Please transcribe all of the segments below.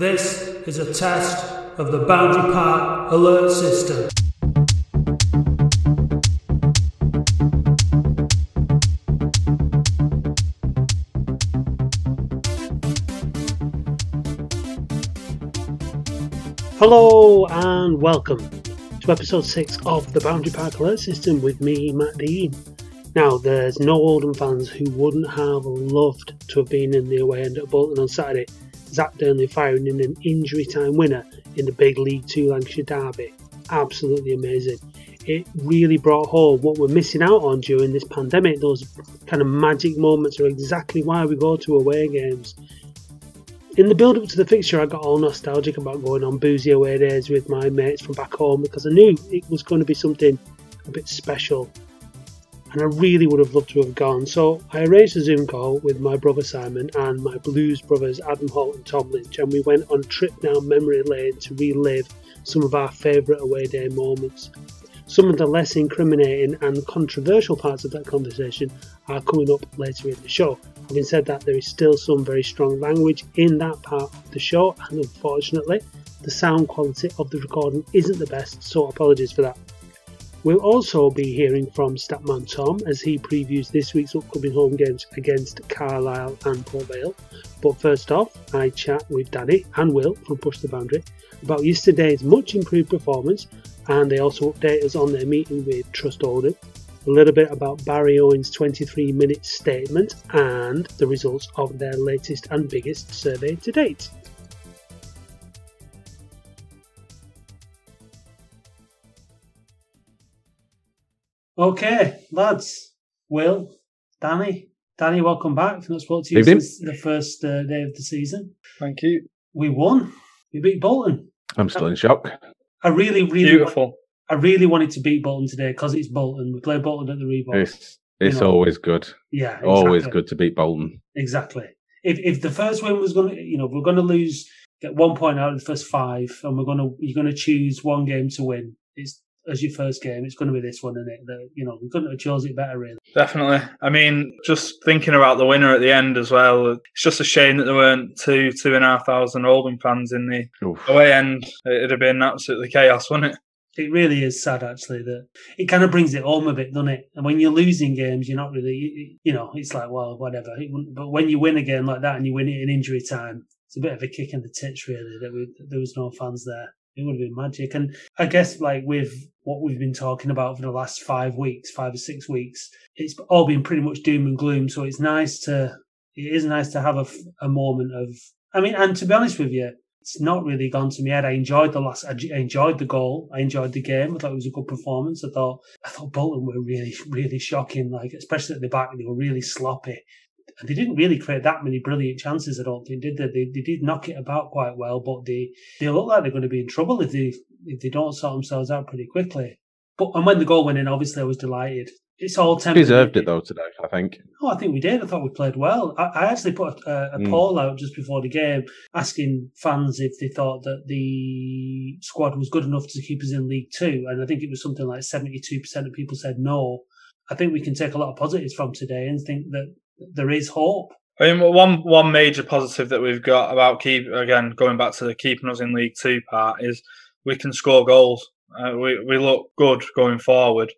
This is a test of the Boundary Park alert system. Hello and welcome to episode 6 of the Boundary Park Alert System with me, Matt Dean. Now, there's no Oldham fans who wouldn't have loved to have been in the away end at Bolton on Saturday. Zak Dearnley firing in an injury time winner in the big League Two Lancashire derby. Absolutely amazing. It really brought home what we're missing out on during this pandemic. Those kind of magic moments are exactly why we go to away games. In the build up to the fixture, I got all nostalgic about going on boozy away days with my mates from back home because I knew it was going to be something a bit special. And I really would have loved to have gone. So I arranged a Zoom call with my brother Simon and my blues brothers Adam Holt and Tom Lynch, and we went on a trip down memory lane to relive some of our favourite away day moments. Some of the less incriminating and controversial parts of that conversation are coming up later in the show. Having said that, there is still some very strong language in that part of the show, and unfortunately, the sound quality of the recording isn't the best, so apologies for that. We'll also be hearing from Statman Tom as he previews this week's upcoming home games against Carlisle and Port Vale. But first off, I chat with Danny and Will from Push the Boundary about yesterday's much improved performance, and they also update us on their meeting with Trust Oldham a little bit about Barry Owen's 23 minute statement and the results of their latest and biggest survey to date. Okay, lads, Will, Danny, Danny, welcome back. I've not spoke to you Evening. since the first uh, day of the season. Thank you. We won. We beat Bolton. I'm still in shock. I really, really, Beautiful. I really wanted to beat Bolton today because it's Bolton. We play Bolton at the Reebok. It's it's know, always good. yeah, Always good to beat Bolton. Exactly. If if the first win was going to, you know, we're going to lose, get one point out of the first five, and we're going to you're going to choose one game to win. It's as your first game. It's going to be this one, isn't it? The, you know, we couldn't have chose it better, really. Definitely. I mean, just thinking about the winner at the end as well, it's just a shame that there weren't two, two and a half thousand Oldham fans in the Oof. away end. It'd have been absolutely chaos, wouldn't it? It really is sad, actually. That it kind of brings it home a bit, doesn't it? And when you're losing games, you're not really, you- you know, it's like, well, whatever. But when you win a game like that and you win it in injury time, it's a bit of a kick in the tits, really. That, we, that there was no fans there. It would have been magic. And I guess, like with what we've been talking about for the last five weeks, five or six weeks, it's all been pretty much doom and gloom. So it's nice to, it is nice to have a, a moment of, I mean, and to be honest with you, it's not really gone to my head. I enjoyed the last. I enjoyed the goal. I enjoyed the game. I thought it was a good performance. I thought. I thought Bolton were really, really shocking. Like especially at the back, they were really sloppy, they didn't really create that many brilliant chances. I don't think did they? They, they did knock it about quite well, but they they look like they're going to be in trouble if they if they don't sort themselves out pretty quickly. But and when the goal went in, obviously I was delighted. It's all temporary. Deserved it though today, I think. Oh, I think we did. I thought we played well. I, I actually put a, a Mm. poll out just before the game asking fans if they thought that the squad was good enough to keep us in League Two, and I think it was something like seventy-two percent of people said no. I think we can take a lot of positives from today and think that there is hope. I mean, one one major positive that we've got about keep again going back to the keeping us in League Two part is we can score goals. Uh, we we look good going forward.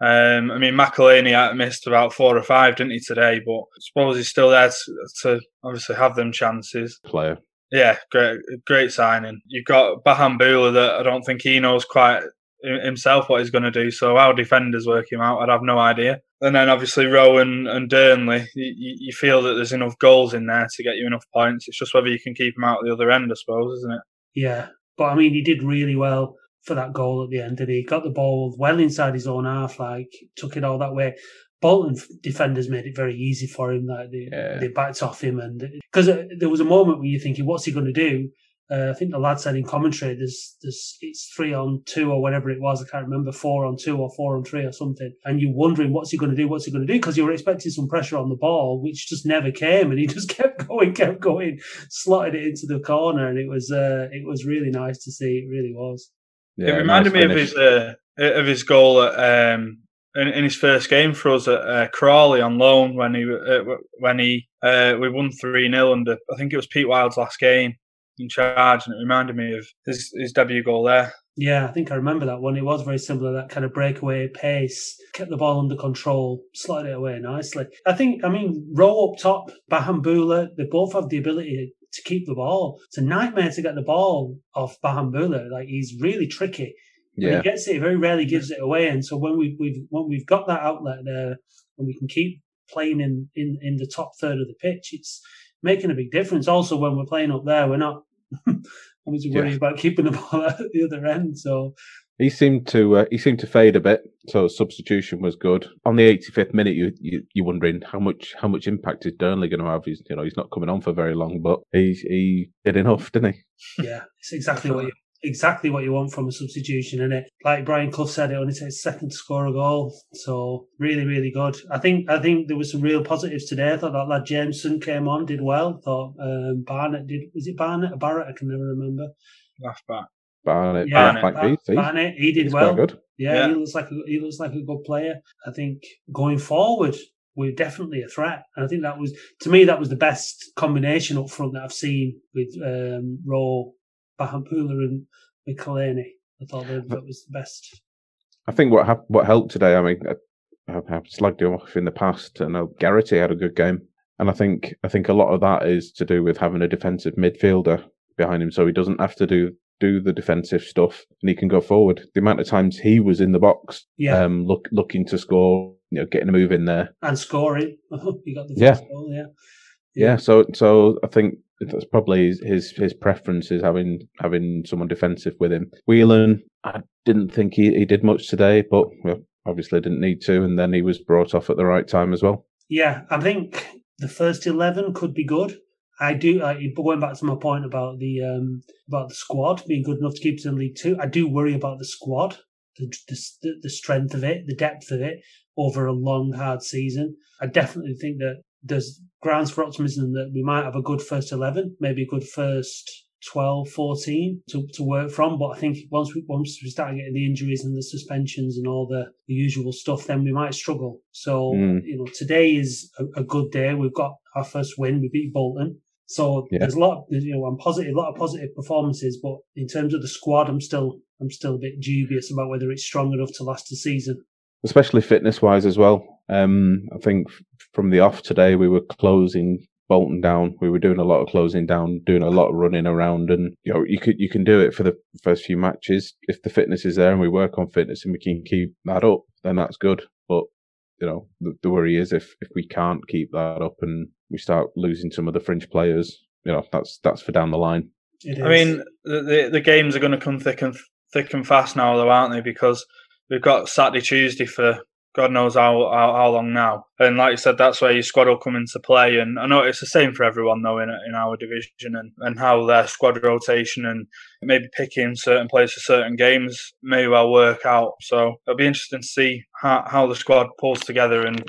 Um, I mean, McAleny uh, missed about four or five, didn't he today? But I suppose he's still there to, to obviously have them chances. Player. Yeah, great, great signing. You've got Bahamboula that I don't think he knows quite himself what he's going to do. So how defenders work him out, I'd have no idea. And then obviously Rowan and Dearnley, you, you you feel that there's enough goals in there to get you enough points. It's just whether you can keep them out at the other end, I suppose, isn't it? Yeah, but I mean, he did really well for that goal at the end. Did he? Got the ball well inside his own half, like took it all that way. Bolton defenders made it very easy for him. Like they, Yeah. they backed off him, and because uh, there was a moment where you're thinking, "What's he going to do?" Uh, I think the lad said in commentary, "There's, there's, it's three on two or whatever it was. I can't remember, four on two or four on three or something." And you're wondering, "What's he going to do? What's he going to do?" Because you were expecting some pressure on the ball, which just never came, and he just kept going, kept going, slotted it into the corner, and it was, uh, it was really nice to see. It really was. Yeah, it reminded nice me of his uh, of his goal at, um, in, in his first game for us at uh, Crawley on loan when he uh, when he uh, we won three 0 under I think it was Pete Wild's last game. In charge, and it reminded me of his, his debut goal there. Yeah, I think I remember that one. It was very similar, that kind of breakaway pace, kept the ball under control, slotted it away nicely. I think, I mean, row up top, Bahamboula, they both have the ability to keep the ball. It's a nightmare to get the ball off Bahamboula. Like, he's really tricky. When he gets it, he very rarely gives it away. And so when we, we've when we've got that outlet there, and we can keep playing in, in, in the top third of the pitch, it's making a big difference. Also, when we're playing up there, we're not having to worry Yeah. about keeping the ball at the other end. So he seemed to uh, he seemed to fade a bit, so substitution was good. On the 85th minute, you, you you're wondering how much how much impact is Dearnley going to have? He's you know he's not coming on for very long, but he he did enough, didn't he? yeah, it's exactly what you exactly what you want from a substitution, and it like Brian Clough said, it only takes a second to score a goal. So really, really good. I think I think there was some real positives today. I thought that lad Jameson came on, did well. thought um, Barnett did. Was it Barnett or Barrett? I can never remember. Left back. Barnett, Yeah, yeah, back Bar- he, he- Barnett, he did he's well. good. Yeah, Yeah. he looks like a, he looks like a good player. I think going forward, we're definitely a threat, and I think that was to me that was the best combination up front that I've seen with um, Rowe, Bahamboula, and Michelini. I thought that, was the best. I think what hap- what helped today. I mean, I, I've slagged him off in the past. I know Garrity had a good game, and I think I think a lot of that is to do with having a defensive midfielder behind him, so he doesn't have to do do the defensive stuff, and he can go forward. The amount of times he was in the box, Yeah, um, look looking to score, you know, getting a move in there. and scoring. he got the Yeah. goal. Yeah, Yeah, so so I think that's probably his his, his preference is having having someone defensive with him. Whelan, I didn't think he, he did much today, but well, obviously didn't need to, and then he was brought off at the right time as well. Yeah, I think the first eleven could be good. I do. Uh, going back to my point about the um, about the squad being good enough to keep us in League Two, I do worry about the squad, the, the the strength of it, the depth of it over a long, hard season. I definitely think that there's grounds for optimism that we might have a good first eleven, maybe a good first 12, 14 to, to work from. But I think once we once we start getting the injuries and the suspensions and all the, the usual stuff, then we might struggle. So Mm. you know, today is a, a good day. We've got our first win. We beat Bolton. So Yeah. there's a lot, of, you know, I'm positive, a lot of positive performances. But in terms of the squad, I'm still I'm still a bit dubious about whether it's strong enough to last the season. especially fitness wise as well. Um, I think from the off today, we were closing Bolton down. We were doing a lot of closing down, doing a lot of running around, and you know you could you can do it for the first few matches if the fitness is there and we work on fitness and we can keep that up, then that's good. But you know the, the worry is if if we can't keep that up and we start losing some of the fringe players, you know that's that's for down the line. I mean, the, the the games are going to come thick and thick and fast now, though, aren't they? Because we've got Saturday, Tuesday for God knows how, how how long now. And like you said, that's where your squad will come into play. And I know it's the same for everyone though in in our division and and how their squad rotation and maybe picking certain players for certain games may well work out. So it'll be interesting to see how how the squad pulls together and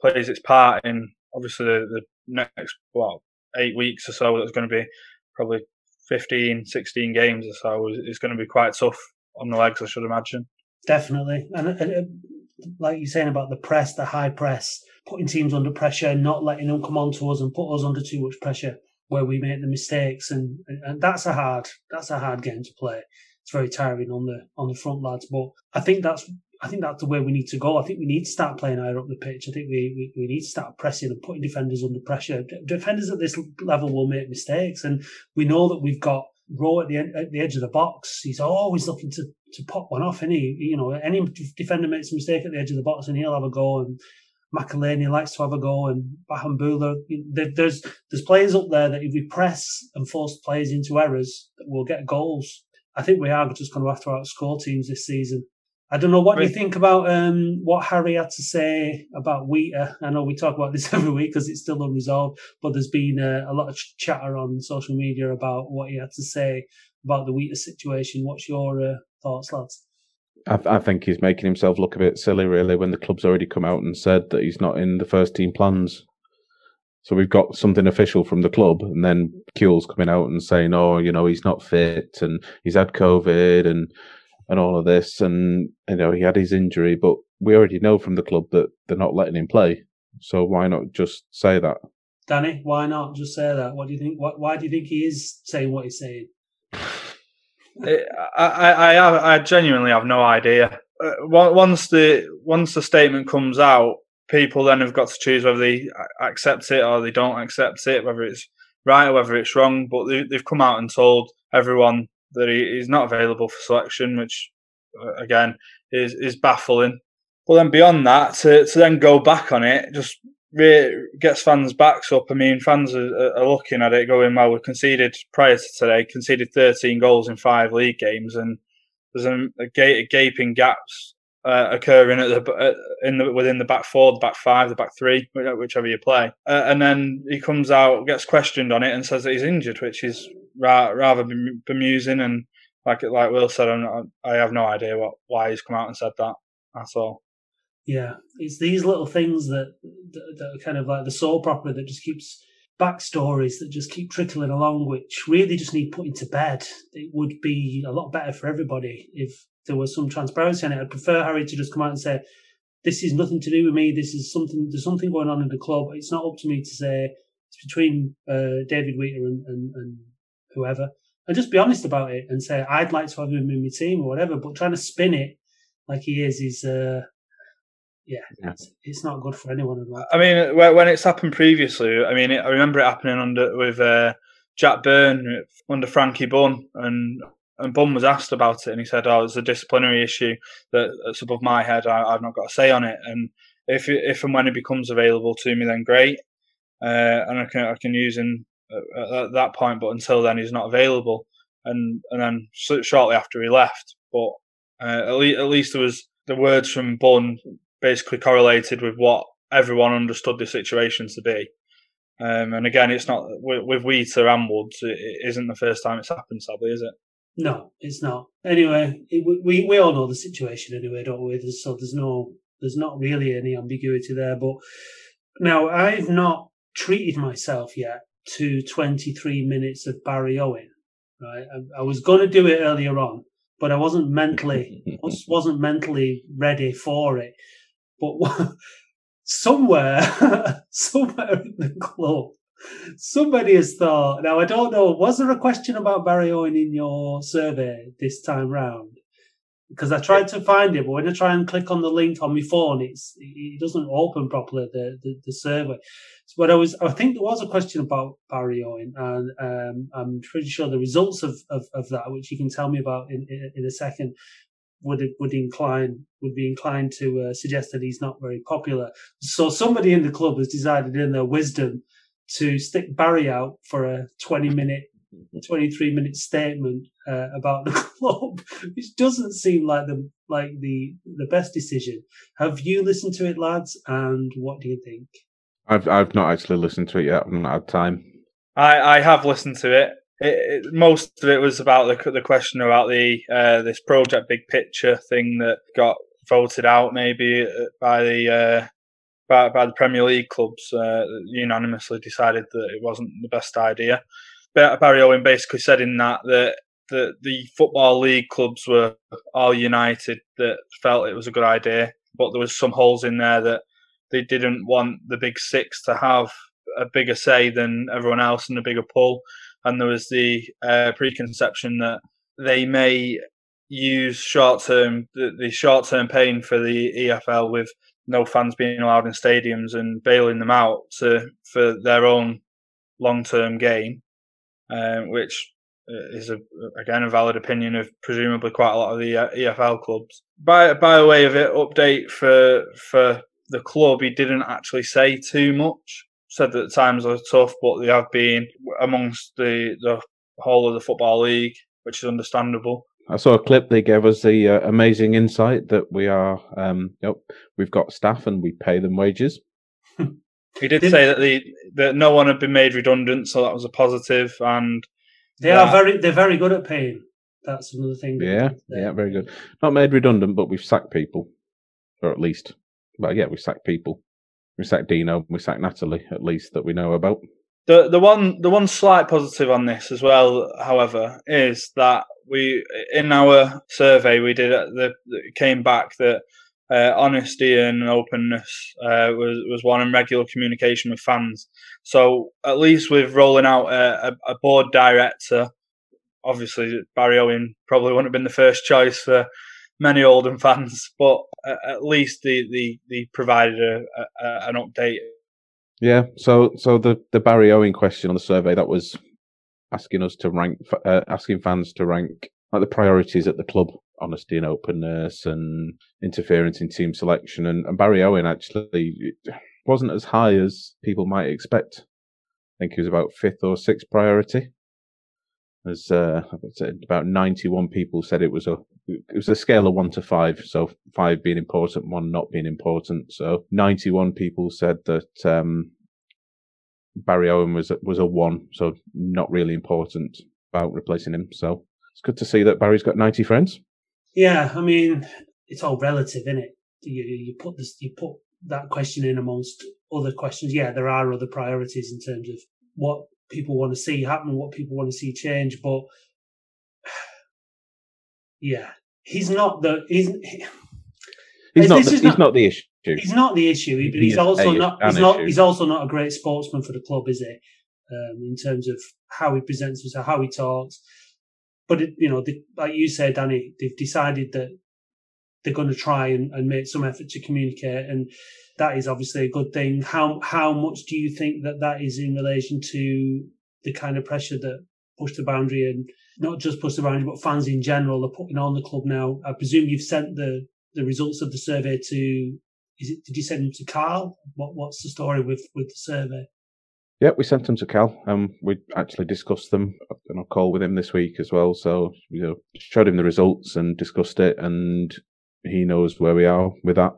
plays its part in obviously the, the next well eight weeks or so. That's going to be probably 15, 16 games or so is going to be quite tough on the legs, I should imagine. Definitely, and, and, and like you're saying about the press, the high press, putting teams under pressure, not letting them come on to us and put us under too much pressure where we make the mistakes, and, and, that's a hard that's a hard game to play. It's very tiring on the on the front lads, but I think that's I think that's the way we need to go. I think we need to start playing higher up the pitch. I think we, we, we need to start pressing and putting defenders under pressure. Defenders at this level will make mistakes, and we know that we've got Rowe at the at the edge of the box. He's always looking to to pop one off, Any you know any defender makes a mistake at the edge of the box, and he'll have a go. And McAleny likes to have a go, and Bahamboula. There, there's there's players up there that if we press and force players into errors, that we'll get goals. I think we are just going to have to outscore teams this season. I don't know what you think about um, what Harry had to say about Wheater. I know we talk about this every week because it's still unresolved, but there's been uh, a lot of chatter on social media about what he had to say about the Wheater situation. What's your uh, thoughts, lads? I, I think he's making himself look a bit silly, really, when the club's already come out and said that he's not in the first team plans. So we've got something official from the club, and then Kewell's coming out and saying, "Oh, you know, he's not fit, and he's had COVID, and and all of this, and you know, he had his injury." But we already know from the club that they're not letting him play. So why not just say that? Danny, why not just say that? What do you think? What, why do you think he is saying what he's saying? I, I, I, genuinely have no idea. Uh, once the once the statement comes out, people then have got to choose whether they accept it or they don't accept it, whether it's right or whether it's wrong. But they, have come out and told everyone that he, he's not available for selection, which uh, again is is baffling. But then beyond that, to to then go back on it just gets fans' backs up. I mean, fans are, are looking at it going, well, we conceded prior to today, conceded 13 goals in five league games, and there's a, a, gaping gaps uh, occurring at the in the within the back four, the back five, the back three, whichever you play. Uh, and then he comes out, gets questioned on it, and says that he's injured, which is ra- rather bemusing. And like like Will said, I have no idea what why he's come out and said that. That's all. Yeah, it's these little things that, that, are kind of like the soap opera that just keeps backstories that just keep trickling along, which really just need putting to bed. It would be a lot better for everybody if there was some transparency on it. I'd prefer Harry to just come out and say, "This is nothing to do with me. This is something. There's something going on in the club. It's not up to me to say. It's between uh, David Wheater and, and, and whoever." And just be honest about it and say, "I'd like to have him in my team or whatever." But trying to spin it like he is is. Uh, yeah, it's, it's not good for anyone. I mean, when it's happened previously, I mean, I remember it happening under with uh, Jack Byrne under Frankie Bunn, and and Bunn was asked about it, and he said, "Oh, it's a disciplinary issue that, that's above my head. I, have not got a say on it. And if if and when it becomes available to me, then great, uh, and I can I can use him at, at, that point. But until then, he's not available. And and then shortly after he left, but uh, at, least, at least there was the words from Bunn basically correlated with what everyone understood the situation to be. Um, and again, it's not with, with Wheater and Woods. It, it isn't the first time it's happened, sadly, is it? No, it's not. Anyway, it, we we all know the situation anyway, don't we? There's, so there's no there's not really any ambiguity there. But now I've not treated myself yet to 23 minutes of Barry Owen. Right, I, I was going to do it earlier on, but I wasn't mentally wasn't mentally ready for it. But somewhere, somewhere in the club, somebody has thought. Now I don't know. Was there a question about Barry Owen in your survey this time round? Because I tried to find it, but when I try and click on the link on my phone, it's it doesn't open properly the the, the survey. But I was, I think there was a question about Barry Owen, and um, I'm pretty sure the results of, of, of that, which you can tell me about in, in, in a second, would would incline would be inclined to uh, suggest that he's not very popular. So somebody in the club has decided, in their wisdom, to stick Barry out for a twenty minute, twenty three minute statement uh, about the club, which doesn't seem like the like the the best decision. Have you listened to it, lads? And what do you think? I've I've not actually listened to it yet. I've not had time. I I have listened to it it, it, most of it was about the the question about the uh, this project big picture thing that got voted out maybe uh, by the uh, by, by the Premier League clubs uh, unanimously decided that it wasn't the best idea. Barry Owen basically said in that that the the football league clubs were all united that felt it was a good idea, but there was some holes in there that they didn't want the big six to have a bigger say than everyone else and a bigger pull and there was the uh, preconception that they may use short term the, the short term pain for the EFL with no fans being allowed in stadiums and bailing them out to for their own long term gain, um, which is a, again a valid opinion of presumably quite a lot of the uh, EFL clubs. By by way of it, update for for the club, he didn't actually say too much said that times are tough, but they have been amongst the the whole of the football league, which is understandable. I saw a clip. They gave us the uh, amazing insight that we are, um, yep, we've got staff and we pay them wages. he did say that the that no one had been made redundant, so that was a positive. And they that, are very they're very good at paying. That's another thing. Yeah, yeah, very good. Not made redundant, but we've sacked people, or at least, well, yeah, we've sacked people. We sacked Dino. We sacked Natalie, at least that we know about. The the one the one slight positive on this as well, however, is that we in our survey we did the, the came back that uh, honesty and openness uh, was was one, and regular communication with fans. So at least with rolling out a, a, board director, obviously Barry Owen probably wouldn't have been the first choice for many Oldham fans, but at least the the, provided a, a, an update. Yeah. So so the the Barry Owen question on the survey that was asking us to rank, uh, asking fans to rank like the priorities at the club honesty and openness and interference in team selection. And, and Barry Owen actually wasn't as high as people might expect. I think he was about fifth or sixth priority. As uh, about 91 people said it was a it was a scale of one to five, so five being important, one not being important. So 91 people said that um, Barry Owen was was a one, so not really important about replacing him. So it's good to see that Barry's got 90 friends. Yeah, I mean, it's all relative, isn't it? You, you put this, you put that question in amongst other questions. Yeah, there are other priorities in terms of what people want to see happen, what people want to see change. But yeah, he's not the he's. He's not. The, he's not, not, the issue. He's not the issue, but he's also a, not. He's not. He's also not a great sportsman for the club, is he? Um, in terms of how he presents himself, how he talks, but it, you know, the, like you said, Danny, they've decided that they're going to try and, and make some effort to communicate, and that is obviously a good thing. How how much do you think that that is in relation to the kind of pressure that push the boundary and not just push the boundary, but fans in general are putting on the club now? I presume you've sent the the results of the survey to. Is it? Did you send them to Carl? What What's the story with with the survey? Yeah, we sent them to Cal, and we actually discussed them on a call with him this week as well. So you know, showed him the results and discussed it, and he knows where we are with that.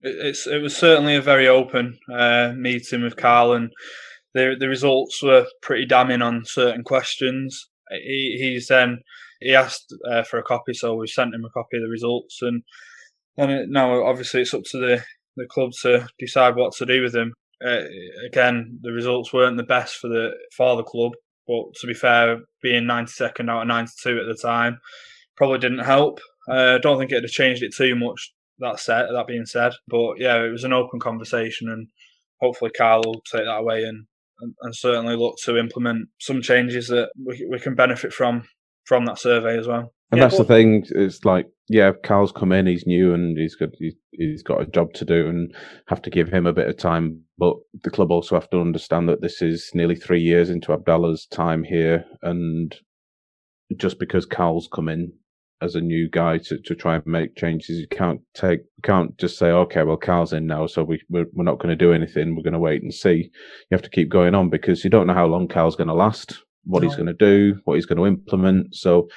It's it was certainly a very open uh, meeting with Carl, and the the results were pretty damning on certain questions. He he's then he asked uh, for a copy, so we sent him a copy of the results, and and now obviously it's up to the the club to decide what to do with him. uh, again, the results weren't the best for the for the club. But to be fair, being 92nd out of 92 at the time probably didn't help. I uh, don't think it'd have changed it too much. That said, that being said, but yeah, it was an open conversation, and hopefully Carl will take that away and, and, and certainly look to implement some changes that we, we can benefit from from that survey as well. And yeah, that's the thing. It's like, yeah, Carl's come in. He's new and he's got he's got a job to do, and have to give him a bit of time. But the club also have to understand that this is nearly three years into Abdallah's time here, and just because Carl's come in as a new guy to, to try and make changes, you can't take can't just say, okay, well, Carl's in now, so we we're, we're not going to do anything. We're going to wait and see. You have to keep going on because you don't know how long Carl's going to last what no. he's going to do, what he's going to implement. So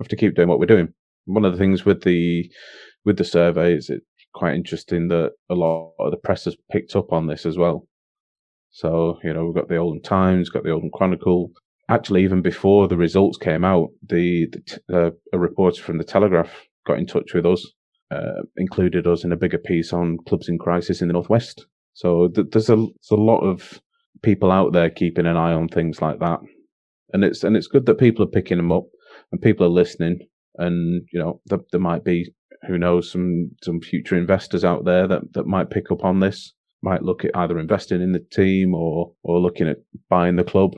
have to keep doing what we're doing. One of the things with the with the survey is it's quite interesting that a lot of the press has picked up on this as well. So you know we've got the Oldham Times, got the Oldham Chronicle. Actually, even before the results came out, the, the uh, a reporter from the Telegraph got in touch with us, uh, included us in a bigger piece on clubs in crisis in the northwest. So th- there's a there's a lot of people out there keeping an eye on things like that, and it's and it's good that people are picking them up and people are listening. And you know, there, there might be who knows some some future investors out there that that might pick up on this, might look at either investing in the team or or looking at buying the club.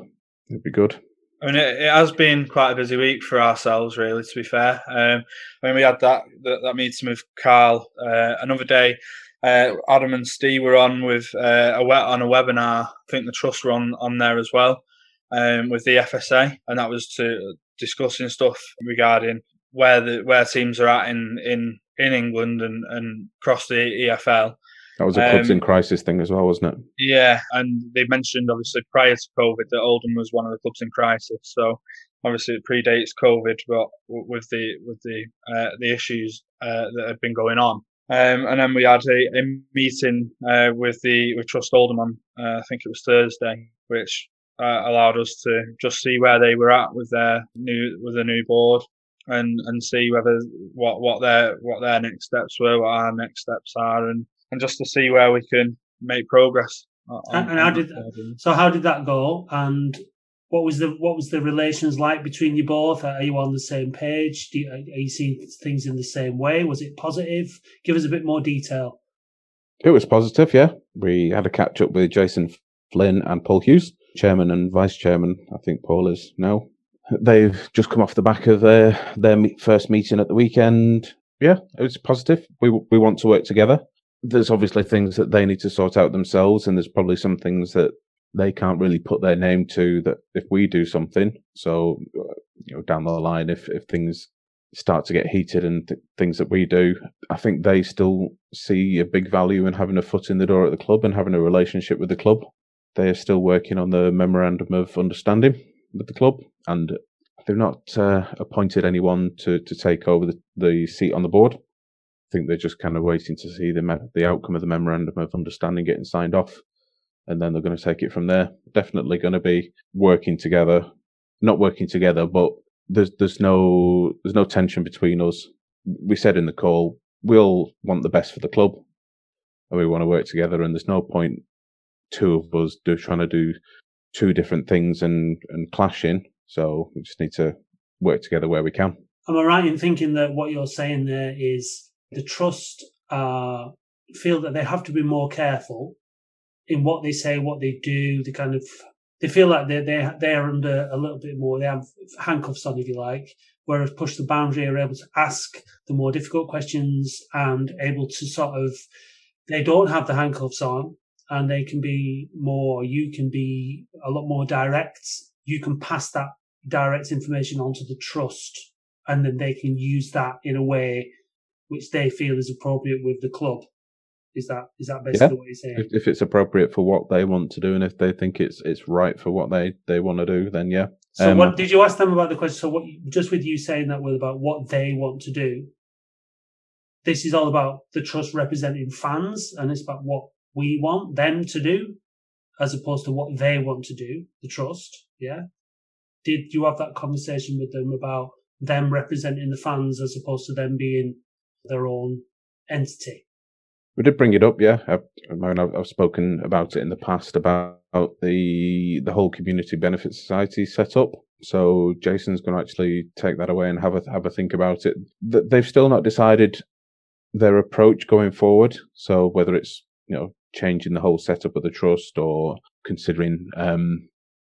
It'd be good. I mean, it, it, has been quite a busy week for ourselves, really. To be fair, um, mean, we had that that, that meeting with Carl, uh, another day, uh, Adam and Steve were on with uh, a on a webinar. I think the trust were on on there as well um, with the FSA, and that was to discussing stuff regarding where the where teams are at in in in England and and across the EFL. That was a clubs um, in crisis thing as well, wasn't it? Yeah, and they mentioned obviously prior to COVID that Oldham was one of the clubs in crisis. So obviously it predates COVID, but with the with the uh, the issues uh, that have been going on. Um, and then we had a, a meeting uh, with the with Trust Oldham on uh, I think it was Thursday, which uh, allowed us to just see where they were at with their new with the new board and and see whether what what their what their next steps were, what our next steps are, and and just to see where we can make progress. On, and, and how did that, so? How did that go? And what was the what was the relations like between you both? Are you on the same page? You, are you seeing things in the same way? Was it positive? Give us a bit more detail. It was positive, yeah. We had a catch up with Jason Flynn and Paul Hughes, chairman and vice chairman. I think Paul is now. They've just come off the back of their their first meeting at the weekend. Yeah, it was positive. We we want to work together. There's obviously things that they need to sort out themselves, and there's probably some things that they can't really put their name to that if we do something. So, uh, you know, down the line, if, if things start to get heated and th- things that we do, I think they still see a big value in having a foot in the door at the club and having a relationship with the club. They are still working on the memorandum of understanding with the club, and they've not uh, appointed anyone to, to take over the, the seat on the board. Think they're just kind of waiting to see the me- the outcome of the memorandum of understanding getting signed off and then they're going to take it from there. Definitely going to be working together, not working together, but there's there's no there's no tension between us. We said in the call we all want the best for the club, and we want to work together. And there's no point two of us do trying to do two different things and and clashing. So we just need to work together where we can. Am I right in thinking that what you're saying there is the trust uh, feel that they have to be more careful in what they say, what they do. They kind of they feel like they're they're they're under a little bit more. They have handcuffs on, if you like. Whereas push the boundary are able to ask the more difficult questions and able to sort of they don't have the handcuffs on and they can be more. You can be a lot more direct. You can pass that direct information onto the trust, and then they can use that in a way which they feel is appropriate with the club. Is that is that basically yeah. what you're saying? If, if, it's appropriate for what they want to do, and if they think it's it's right for what they they want to do, then yeah. So, um, what did you ask them about the question? So, what just with you saying that was about what they want to do? This is all about the trust representing fans, and it's about what we want them to do, as opposed to what they want to do. The trust, yeah. Did you have that conversation with them about them representing the fans as opposed to them being their own entity? We did bring it up, yeah. I, I mean, I've, I've, spoken about it in the past about the the whole community benefit society setup. So Jason's going to actually take that away and have a have a think about it. They've still not decided their approach going forward. So whether it's you know changing the whole setup of the trust or considering um,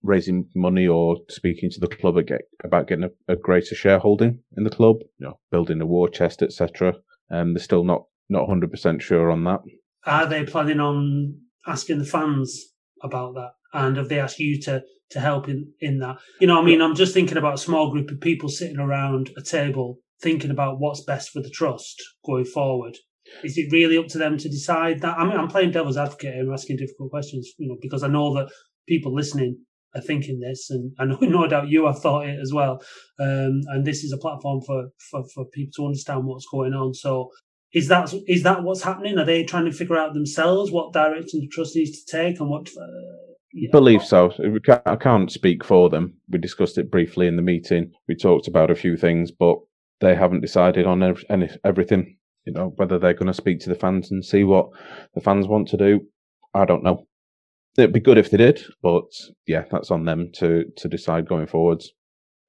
raising money or speaking to the club about getting a, a, greater shareholding in the club, you know, building a war chest, etc. Um, they're still not not 100% sure on that. Are they planning on asking the fans about that? And have they asked you to, to help in, in that? You know, I mean, I'm just thinking about a small group of people sitting around a table thinking about what's best for the trust going forward. Is it really up to them to decide that? I mean, I'm playing devil's advocate and asking difficult questions, you know, because I know that people listening are thinking this, and I know no doubt you have thought it as well. Um, and this is a platform for, for, for people to understand what's going on. So is that is that what's happening? Are they trying to figure out themselves what direction the trust needs to take and what? Uh, yeah. Believe so. I can't speak for them. We discussed it briefly in the meeting. We talked about a few things, but they haven't decided on any, everything. You know whether they're going to speak to the fans and see what the fans want to do. I don't know. It'd be good if they did, but yeah, that's on them to to decide going forwards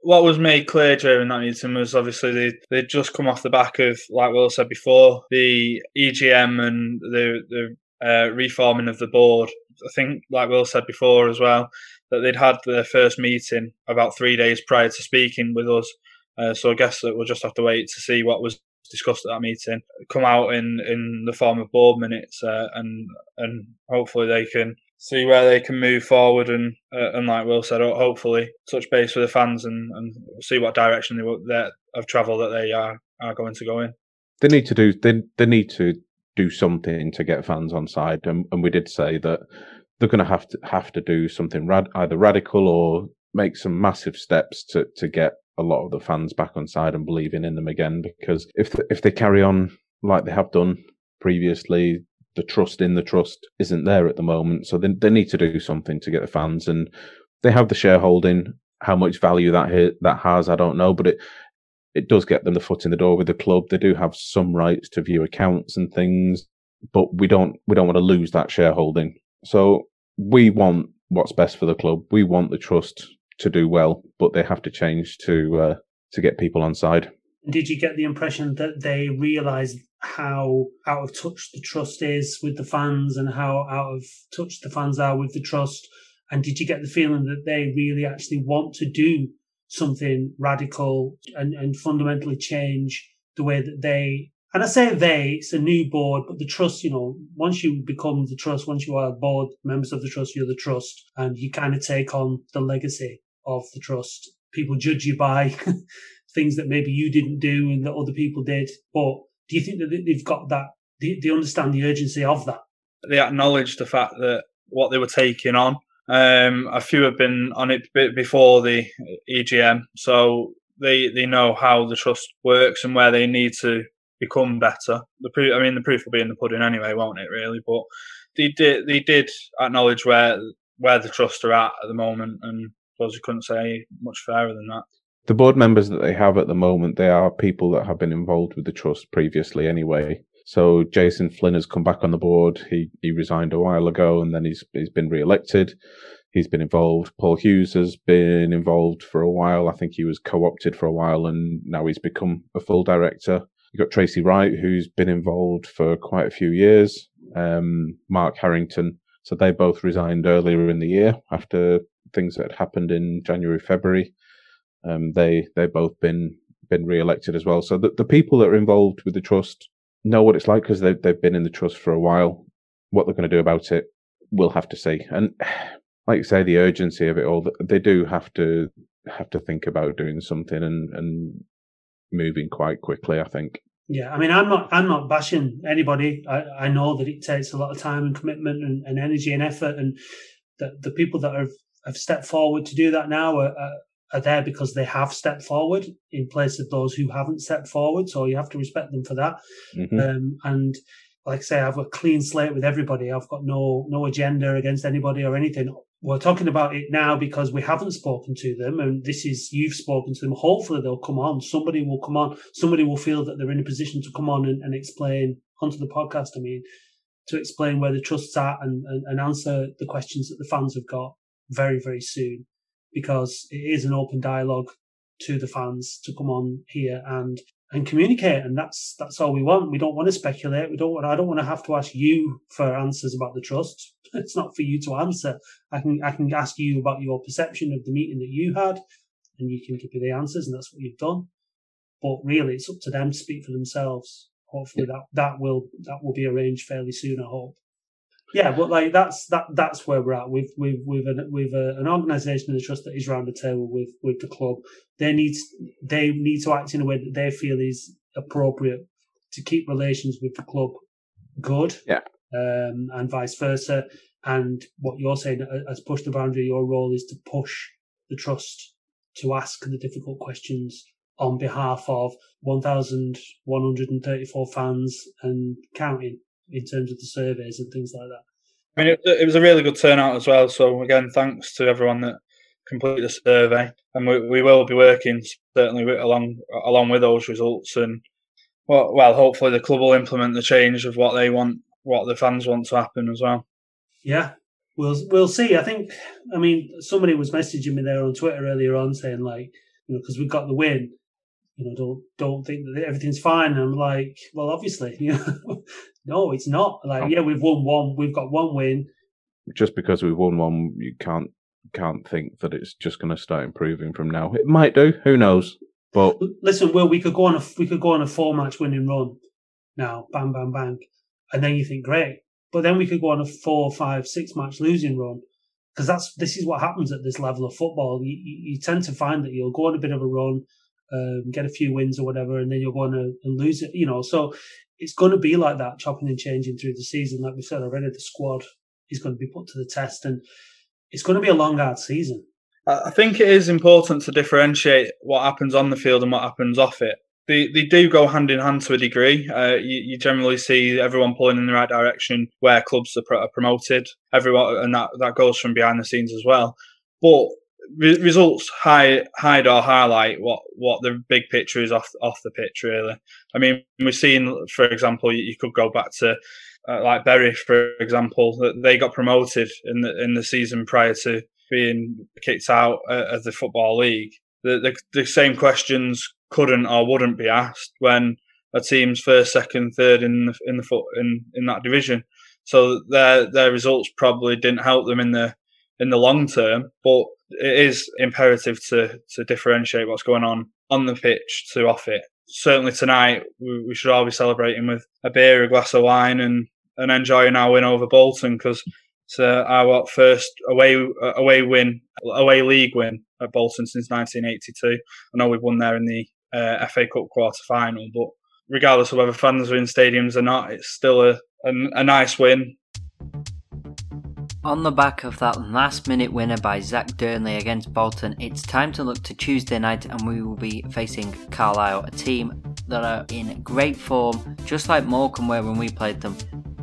what was made clear during that meeting was obviously they they'd just come off the back of, like Will said before, the EGM and the the uh, reforming of the board. I think, like Will said before as well, that they'd had their first meeting about three days prior to speaking with us. Uh, so I guess that we'll just have to wait to see what was discussed at that meeting come out in, in the form of board minutes, uh, and and hopefully they can see where they can move forward and uh, and like Will said, hopefully touch base with the fans and, and see what direction they that of travel that they are are going to go in. They need to do they they need to do something to get fans on side, and, and we did say that they're going to have to have to do something rad, either radical or make some massive steps to to get a lot of the fans back on side and believing in them again. Because if if they carry on like they have done previously, the trust in the trust isn't there at the moment. So they, they need to do something to get the fans, and they have the shareholding. How much value that that has, I don't know, but it it does get them the foot in the door with the club. They do have some rights to view accounts and things, but we don't we don't want to lose that shareholding. So we want what's best for the club. We want the trust to do well, but they have to change to uh, to get people on side. Did you get the impression that they realised how out of touch the trust is with the fans and how out of touch the fans are with the trust? And did you get the feeling that they really actually want to do something radical and, and fundamentally change the way that they and I say they, it's a new board, but the trust, you know, once you become the trust, once you are board members of the trust, you're the trust, and you kind of take on the legacy of the trust. People judge you by things that maybe you didn't do and that other people did. But do you think that they've got that? They, they understand the urgency of that? They acknowledge the fact that what they were taking on um, a few have been on it before the EGM, so they they know how the trust works and where they need to become better. The proof, I mean, the proof will be in the pudding anyway, won't it? Really, but they did they did acknowledge where where the trust are at at the moment, and I suppose you couldn't say much fairer than that. The board members that they have at the moment, they are people that have been involved with the trust previously anyway. So Jason Flynn has come back on the board. He he resigned a while ago, and then he's he's been re-elected. He's been involved. Paul Hughes has been involved for a while. I think he was co-opted for a while, and now he's become a full director. You've got Tracy Wright, who's been involved for quite a few years. Um, Mark Harrington. So they both resigned earlier in the year after things that had happened in January, February. Um, they they both been been re-elected as well. So the, the people that are involved with the trust know what it's like because they've, they've been in the trust for a while. What they're going to do about it, we'll have to see. And like you say, the urgency of it all, they do have to have to think about doing something and, and moving quite quickly, I think. Yeah, I mean, I'm not, I'm not bashing anybody. I, I know that it takes a lot of time and commitment and, and energy and effort, and that the people that have, have stepped forward to do that now are, are, are there because they have stepped forward in place of those who haven't stepped forward. So you have to respect them for that. Mm-hmm. Um, and like I say, I've a clean slate with everybody. I've got no no agenda against anybody or anything. We're talking about it now because we haven't spoken to them, and this is you've spoken to them. Hopefully, they'll come on. Somebody will come on. Somebody will feel that they're in a position to come on and, and explain onto the podcast. I mean, to explain where the trust's at and, and, and answer the questions that the fans have got very very soon because it is an open dialogue to the fans to come on here and and communicate and that's that's all we want. We don't want to speculate. We don't want i don't want to have to ask you for answers about the trust. It's not for you to answer. I can i can ask you about your perception of the meeting that you had and you can give me the answers and that's what you've done. But really it's up to them to speak for themselves. Hopefully that that will that will be arranged fairly soon i hope yeah, but like that's that that's where we're at with with with an with a, an organisation and a trust that is around the table with with the club. They need they need to act in a way that they feel is appropriate to keep relations with the club good. Yeah. Um, and vice versa. And what you're saying as push the boundary, your role is to push the trust to ask the difficult questions on behalf of 1,134 fans and counting in terms of the surveys and things like that. I mean, it, it, was a really good turnout as well. So again, thanks to everyone that completed the survey, and we, we will be working certainly along along with those results. And well, well, hopefully the club will implement the change of what they want, what the fans want to happen as well. Yeah, we'll we'll see. I think. I mean, somebody was messaging me there on Twitter earlier on saying like, you know, because we got the win, you know, don't don't think that everything's fine. And I'm like, well, obviously, you know, no, it's not. Like, oh. yeah, we've won one, we've got one win. Just because we've won one, you can't can't think that it's just going to start improving from now. It might do. Who knows? But listen, Will, we could go on a we could go on a four match winning run now, bang, bang, bang, and then you think great. But then we could go on a four, five, six match losing run because that's this is what happens at this level of football. You, you, you tend to find that you'll go on a bit of a run, um, get a few wins or whatever, and then you're going to and lose it. You know, so it's going to be like that, chopping and changing through the season. Like we said already, the squad is going to be put to the test, and it's going to be a long, hard season. I think it is important to differentiate what happens on the field and what happens off it. They, they do go hand in hand to a degree. Uh, you, you, generally see everyone pulling in the right direction where clubs are, are promoted. Everyone, and that, that goes from behind the scenes as well. But re- results hide hide or highlight what what the big picture is off off the pitch. Really, I mean, we've seen, for example, you, you could go back to uh, like Bury, for example, that they got promoted in the in the season prior to being kicked out uh, of the football league, the, the the same questions couldn't or wouldn't be asked when a team's first, second, third in the in the foot in in that division. So their their results probably didn't help them in the in the long term, but it is imperative to to differentiate what's going on on the pitch to off it. Certainly tonight, we, we should all be celebrating with a beer, a glass of wine, and and enjoying our win over Bolton because it's uh, our first away away win, away league win at Bolton since 1982. I know we've won there in the uh, FA Cup quarter final, but regardless of whether fans are in stadiums or not, it's still a, a, a nice win. On the back of that last minute winner by Zach Dearnley against Bolton, it's time to look to Tuesday night and we will be facing Carlisle, a team that are in great form, just like Morecambe were when we played them.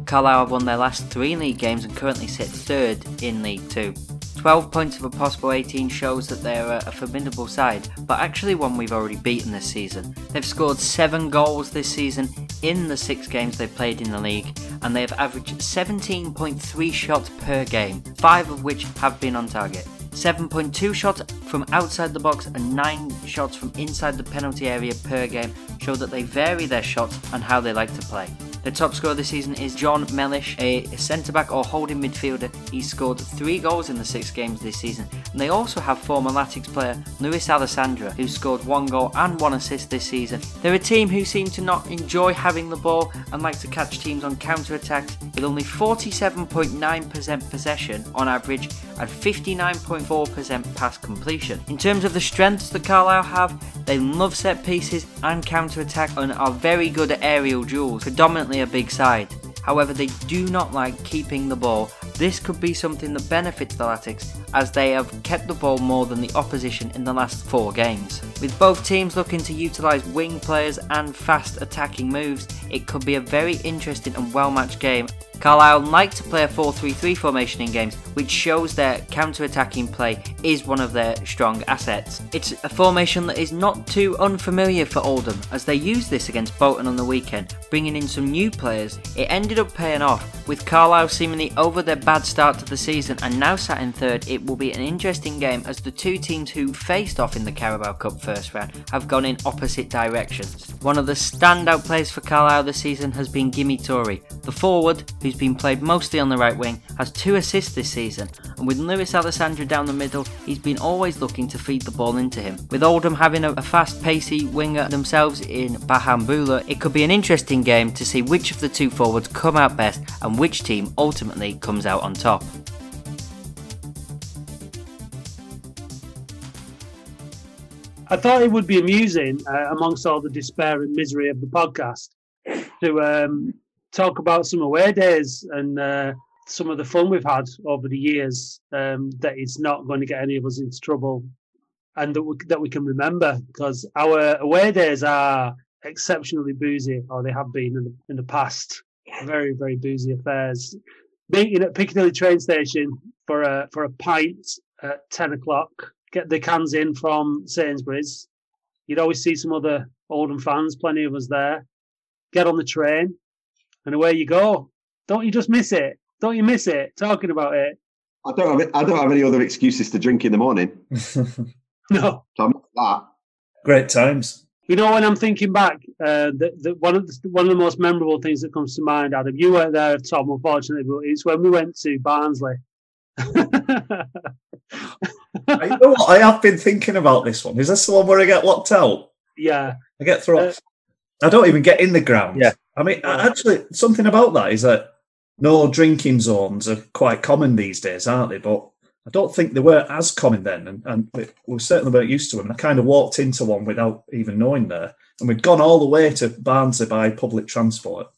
Carlisle have won their last three league games and currently sit third in League Two. 12 points of a possible 18 shows that they're a, formidable side, but actually one we've already beaten this season. They've scored 7 goals this season in the 6 games they've played in the league, and they have averaged 17.3 shots per game, 5 of which have been on target. 7.2 shots from outside the box and 9 shots from inside the penalty area per game show that they vary their shots and how they like to play. The top scorer this season is Jon Mellish, a centre back or holding midfielder. He's scored three goals in the six games this season. And they also have former Latics player Lewis Alessandra, who scored one goal and one assist this season. They're a team who seem to not enjoy having the ball and like to catch teams on counter attacks, with only 47.9% possession on average and 59.4% pass completion. In terms of the strengths that Carlisle have, they love set pieces and counter attack and are very good at aerial duels, predominantly a big side. However, they do not like keeping the ball. This could be something that benefits the Latics as they have kept the ball more than the opposition in the last four games. With both teams looking to utilise wing players and fast attacking moves, it could be a very interesting and well matched game Carlisle like to play a 4-3-3 formation in games, which shows their counter-attacking play is one of their strong assets. It's a formation that is not too unfamiliar for Oldham, as they used this against Bolton on the weekend, bringing in some new players. It ended up paying off, with Carlisle seemingly over their bad start to the season and now sat in third. It will be an interesting game as the two teams who faced off in the Carabao Cup first round have gone in opposite directions. One of the standout players for Carlisle this season has been Gime Touré, the forward who's been played mostly on the right wing, has two assists this season, and with Lewis Alessandra down the middle, he's been always looking to feed the ball into him. With Oldham having a, fast, pacey winger themselves in Bahamboula, it could be an interesting game to see which of the two forwards come out best and which team ultimately comes out on top. I thought it would be amusing, uh, amongst all the despair and misery of the podcast, to um, talk about some away days and uh, some of the fun we've had over the years. Um, that it's not going to get any of us into trouble, and that we, that we can remember because our away days are exceptionally boozy, or they have been in the, in the past. Very very boozy affairs. Meeting at Piccadilly train station for a for a pint at ten o'clock. Get the cans in from Sainsbury's. You'd always see some other Oldham fans, plenty of us there. Get on the train, and away you go. Don't you just miss it? Don't you miss it? Talking about it. I don't have I don't have any other excuses to drink in the morning. no, so I'm that. Great times. You know, when I'm thinking back, uh, the, the, one of the, one of the most memorable things that comes to mind, Adam, you weren't there, Tom, unfortunately, but it's when we went to Barnsley. You know what? I have been thinking about this one. Is this the one where I get locked out? Yeah, I get thrown. Uh, I don't even get in the ground. Yeah, I mean, actually, something about that is that no drinking zones are quite common these days, aren't they? But I don't think they were as common then, and, and we, we certainly weren't used to them. And I kind of walked into one without even knowing there, and we'd gone all the way to Barnsley by public transport.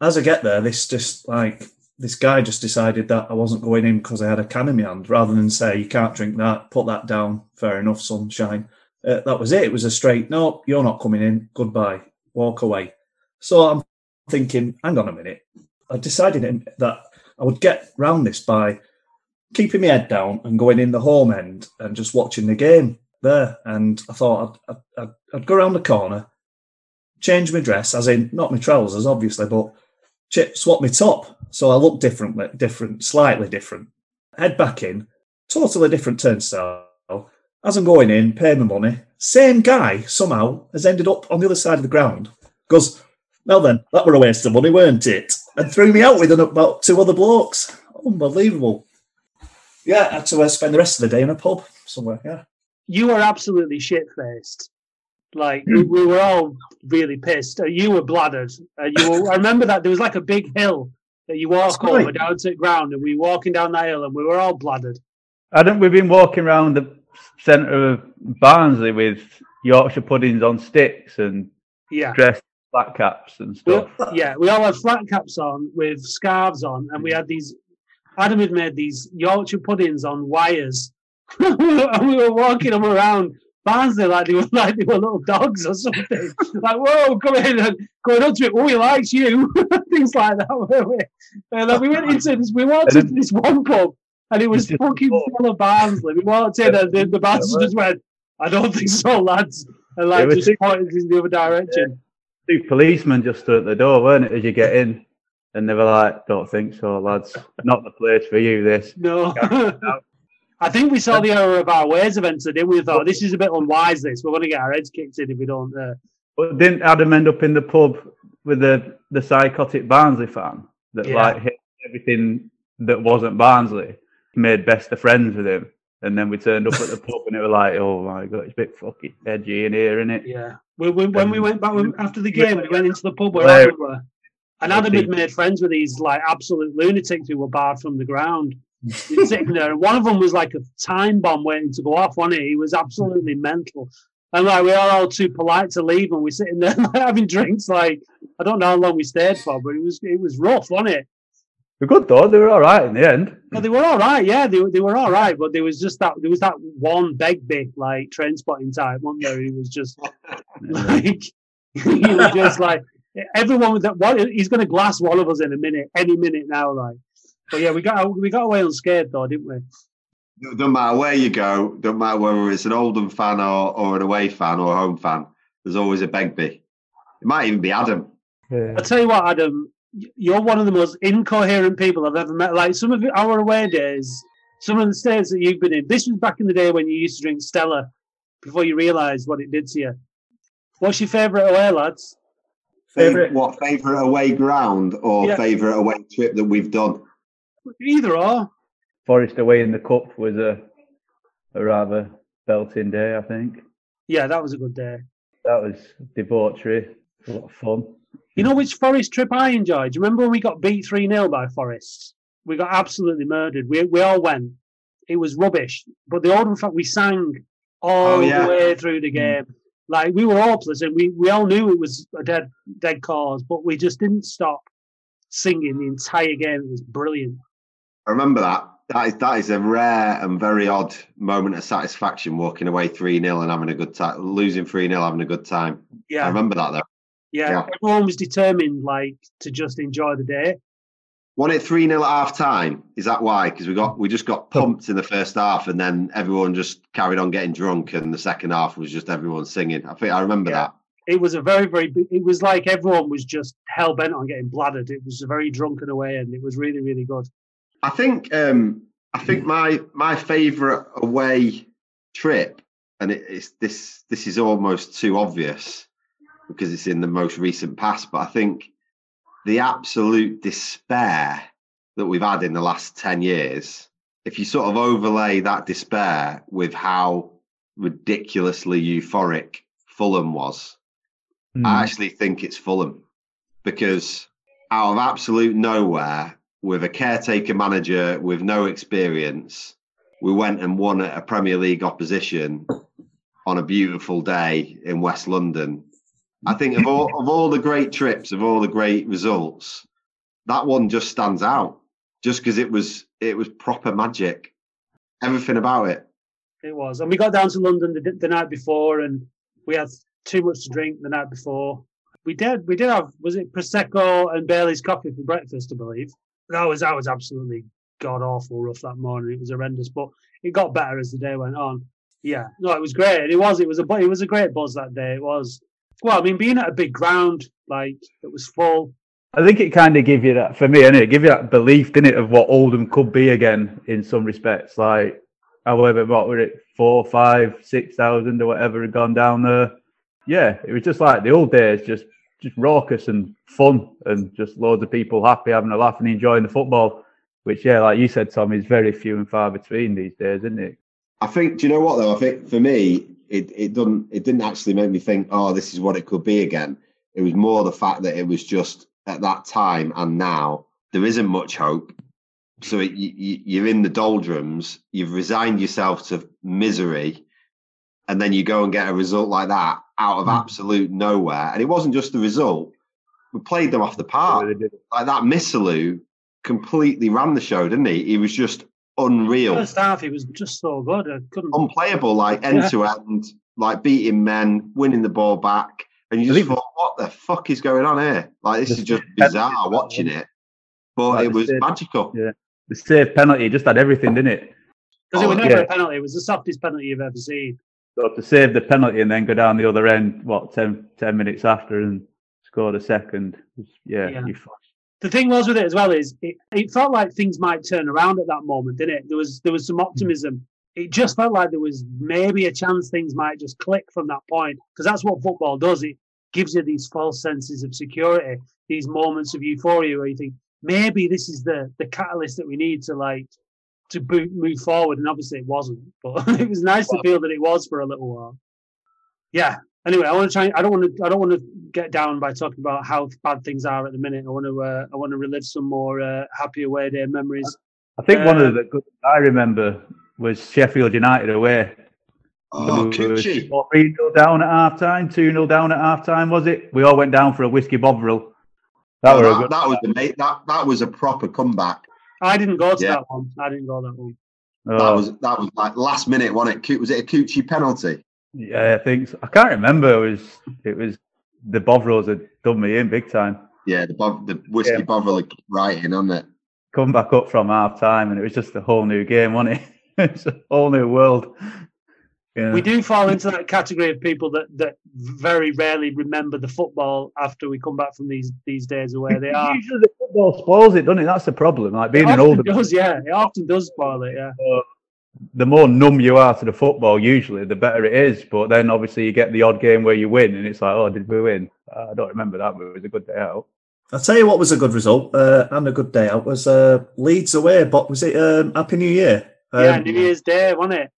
As I get there, this just like this guy just decided that I wasn't going in because I had a can in my hand, rather than say you can't drink that, put that down, fair enough, sunshine. Uh, that was it. It was a straight no, you're not coming in. Goodbye, walk away. So I'm thinking, hang on a minute. I decided that I would get round this by keeping my head down and going in the home end and just watching the game there. And I thought I'd, I'd, I'd go around the corner, change my dress, as in not my trousers, obviously, but swap my top so I look different, different, slightly different. Head back in, totally different turnstile. As I'm going in, pay my money, same guy somehow has ended up on the other side of the ground. Goes, well then, that were a waste of money, weren't it? And threw me out with about two other blokes. Unbelievable. Yeah, I had to uh, spend the rest of the day in a pub somewhere. Yeah. You were absolutely shit faced. Like we, we were all really pissed. You were bladdered. Uh, you were, I remember that there was like a big hill that you walk That's over down to the ground, and we were walking down the hill, and we were all bladdered. Hadn't we been walking around the centre of Barnsley with Yorkshire puddings on sticks and Yeah. dressed flat caps and We, stuff? yeah, we all had flat caps on with scarves on, and we had these. Adam had made these Yorkshire puddings on wires, and we were walking them around Barnsley like they were like they were little dogs or something. like, whoa, come in and going up to it. Oh, he likes you, things like that. weren't we? And then we went into this. We walked into this one pub, and it was fucking full. of Barnsley. We walked in, and the, the bastard just went, "I don't think so, lads," and like just sick. pointed in the other direction. Two policemen just stood at the door, weren't it, as you get in? And they were like, don't think so, lads. Not the place for you, this. No. I think we saw the error of our ways eventually, didn't we? We thought this is a bit unwise. This we're going to get our heads kicked in if we don't. Uh, But didn't Adam end up in the pub with the, the psychotic Barnsley fan that Yeah. like hit everything that wasn't Barnsley, made best of friends with him? And then we turned up at the pub and it was like, oh my god, it's a bit fucking edgy in here, isn't it? yeah. We, we, when we went back after the game, we went into the pub where. Adam were, and Adam had made friends with these like absolute lunatics who were barred from the ground. Sitting there, and one of them was like a time bomb waiting to go off. Wasn't he? He was absolutely mental. And like we are all too polite to leave, and we're sitting there having drinks. Like I don't know how long we stayed for, but it was it was rough, wasn't it? They're good though, they were alright in the end. They were all right. Yeah, they, were- they were all right. But there was just that there was that one Begbie like train spotting type, wasn't there? He was just like he was just like everyone was that. What he's going to glass one of us in a minute, any minute now, like. But yeah, we got we got away unscathed though, didn't we? It Doesn't matter where you go, don't matter whether it's an Oldham fan or, or an away fan or a home fan, there's always a Begbie. It might even be Adam. Yeah. I tell you what, Adam, you're one of the most incoherent people I've ever met. Like some of our away days, some of the states that you've been in. This was back in the day when you used to drink Stella before you realised what it did to you. What's your favourite away, lads? Favourite- Favourite what? Favourite away ground or Yeah. favourite away trip that we've done? Either or. Forest away in the cup was a a rather belting day, I think. Yeah, that was a good day. That was debauchery, a lot of fun. You know which Forest trip I enjoyed? Do you remember when we got beat 3 0 by Forest? We got absolutely murdered. We, we all went. It was rubbish. But the Oldham fact we sang all Oh, yeah. the way through the game. Mm. Like we were hopeless and we, we all knew it was a dead dead cause, but we just didn't stop singing the entire game. It was brilliant. I remember that. That is that is a rare and very odd moment of satisfaction walking away 3 0 and having a good time, losing 3 0, having a good time. Yeah. I remember that though. yeah. yeah. Everyone was determined like to just enjoy the day. Won it 3 0 at half time. Is that why? Because we got we just got pumped in the first half and then everyone just carried on getting drunk and the second half was just everyone singing. I think I remember Yeah. that. It was a very, very it was like everyone was just hell bent on getting bladdered. It was a very drunken away and it was really, really good. I think um I think my my favourite away trip, and it, it's this this is almost too obvious because it's in the most recent past, but I think the absolute despair that we've had in the last 10 years, if you sort of overlay that despair with how ridiculously euphoric Fulham was, Mm. I actually think it's Fulham because out of absolute nowhere, with a caretaker manager with no experience, we went and won a Premier League opposition on a beautiful day in West London. I think of all of all the great trips, of all the great results, that one just stands out. Just because it was it was proper magic. Everything about it. It was. And we got down to London the, the night before and we had too much to drink the night before. We did we did have was it Prosecco and Bailey's coffee for breakfast, I believe. That was that was absolutely god awful rough that morning. It was horrendous, but it got better as the day went on. Yeah, no, it was great. It was it was a it was a great buzz that day. It was well, I mean, being at a big ground like it was full. I think it kind of gave you that for me, and it gave you that belief, didn't it, of what Oldham could be again in some respects. Like however, what were it, four, five, six thousand or whatever had gone down there. Yeah, it was just like the old days, just just raucous and fun, and just loads of people happy, having a laugh and enjoying the football. Which, yeah, like you said, Tom, is very few and far between these days, isn't it? I think. Do you know what though? I think for me, it it doesn't. It didn't actually make me think. Oh, this is what it could be again. It was more the fact that it was just at that time and now there isn't much hope. So it, you, you're in the doldrums. You've resigned yourself to misery, and then you go and get a result like that out of hmm. absolute nowhere. And it wasn't just the result. We played them off the park. Like that Missilou completely ran the show, didn't he? He was just unreal First half, he was just so good. I couldn't. unplayable, like end to end, like beating men, winning the ball back, and you just thought, "What the fuck is going on here?" Like this The is just bizarre watching it, but Like it was save- magical. Yeah. The save penalty just had everything, didn't it? Oh, because it was Oh, never yeah. a penalty. It was the softest penalty you've ever seen. So to save the penalty and then go down the other end, what 10, 10 minutes after and score the second, yeah, Yeah. you The thing was with it as well is it, it felt like things might turn around at that moment, didn't it? There was there was some hmm. optimism. It just felt like there was maybe a chance things might just click from that point because that's what football does. It gives you these false senses of security, these moments of euphoria where you think maybe this is the the catalyst that we need to like to boot, move forward. And obviously it wasn't, but it was nice to feel that it was for a little while. Yeah. Anyway, I want to try. I don't want to. I don't want to get down by talking about how bad things are at the minute. I want to. Uh, I want to relive some more uh, happy away day memories. I think one Uh, of the good I remember was Sheffield United away. Oh, We were Coochie. 3 0 down at half time, 2 0 down at half time, was it? We all went down for a whiskey bovril. That, Oh, a that, good, that was a mate. That that was a proper comeback. I didn't go to Yeah. that one. I didn't go to that one. oh, That was that was like last minute, wasn't it? Was it a Coochie penalty? yeah, I think so. I can't remember. It was, it was the Bovrils had done me in big time. Yeah, the Bov- the whiskey Yeah. Bovril right in, on it? Come back up from half time, and it was just a whole new game, wasn't it? it's a whole new world. Yeah. We do fall into that category of people that, that very rarely remember the football after we come back from these these days away. They are. Usually the football spoils it, doesn't it? That's the problem. Like It being an older, does, yeah. It often does spoil it, yeah. the more numb you are to the football, usually the better it is. But then obviously you get the odd game where you win, and it's like, oh, did we win? Uh, I don't remember that, but it was a good day out. I'll tell you what was a good result uh, and a good day out was uh, Leeds away. But was it um, Happy New Year? Um, yeah, New Year's Day, wasn't it?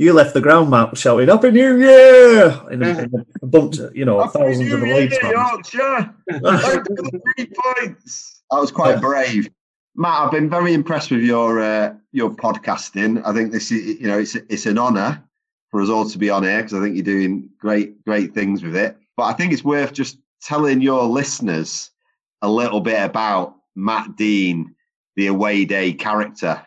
You left the ground, Matt, shouting "Happy New Year!" in a, in a bunch, of, you know, thousands of the Leeds fans. Yorkshire. three points. That was quite brave, Matt. I've been very impressed with your uh, your podcasting. I think this is, you know, it's it's an honour for us all to be on here because I think you're doing great great things with it. But I think it's worth just telling your listeners a little bit about Matt Dean, the away day character,